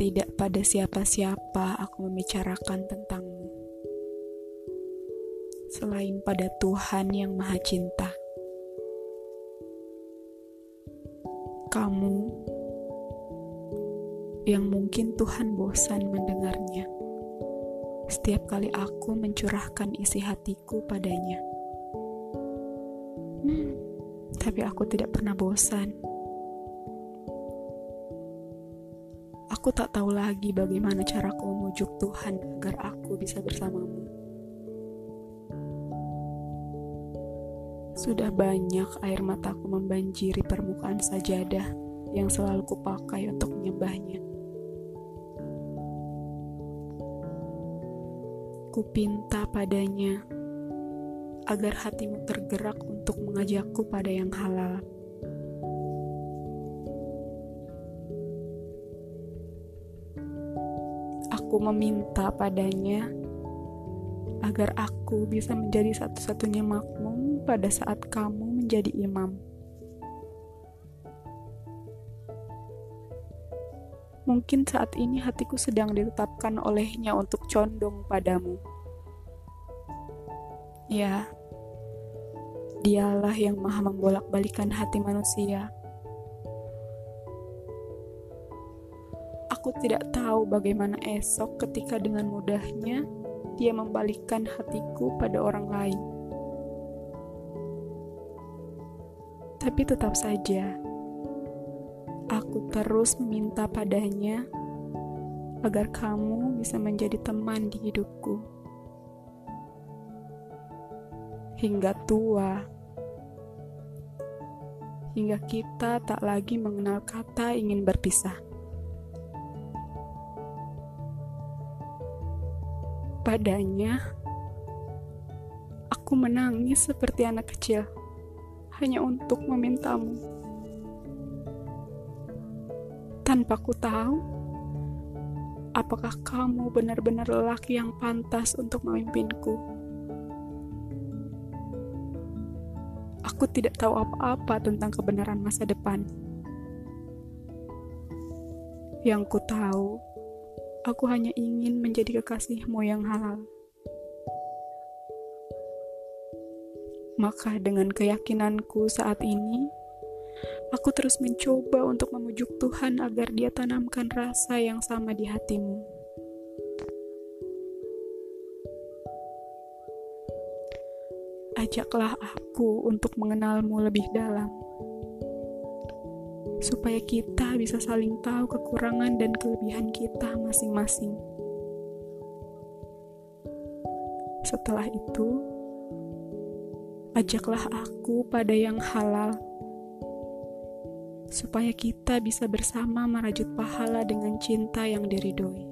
Tidak pada siapa-siapa aku membicarakan tentangmu, selain pada Tuhan yang Maha Cinta. Kamu yang mungkin Tuhan bosan mendengarnya setiap kali aku mencurahkan isi hatiku padanya. Hmm, tapi aku tidak pernah bosan. Aku tak tahu lagi bagaimana caraku memujuk Tuhan agar aku bisa bersamamu. Sudah banyak air mataku membanjiri permukaan sajadah yang selalu kupakai untuk menyembahnya. Kupinta padanya agar hatimu tergerak untuk mengajakku pada yang halal. Aku meminta padanya agar aku bisa menjadi satu-satunya makmum pada saat kamu menjadi imam. Mungkin saat ini hatiku sedang ditetapkan olehnya untuk condong padamu. Ya, dialah yang maha membolak-balikan hati manusia tidak tahu bagaimana esok ketika dengan mudahnya dia membalikkan hatiku pada orang lain. Tapi tetap saja, aku terus meminta padanya agar kamu bisa menjadi teman di hidupku. Hingga tua, hingga kita tak lagi mengenal kata ingin berpisah. Padanya, aku menangis seperti anak kecil, hanya untuk memintamu. Tanpa ku tahu, apakah kamu benar-benar lelaki yang pantas untuk memimpinku. Aku tidak tahu apa-apa tentang kebenaran masa depan. Yang ku tahu, Aku hanya ingin menjadi kekasihmu yang halal. Maka dengan keyakinanku saat ini, aku terus mencoba untuk memujuk Tuhan agar dia tanamkan rasa yang sama di hatimu. Ajaklah aku untuk mengenalmu lebih dalam supaya kita bisa saling tahu kekurangan dan kelebihan kita masing-masing. Setelah itu, ajaklah aku pada yang halal, supaya kita bisa bersama merajut pahala dengan cinta yang diridhoi.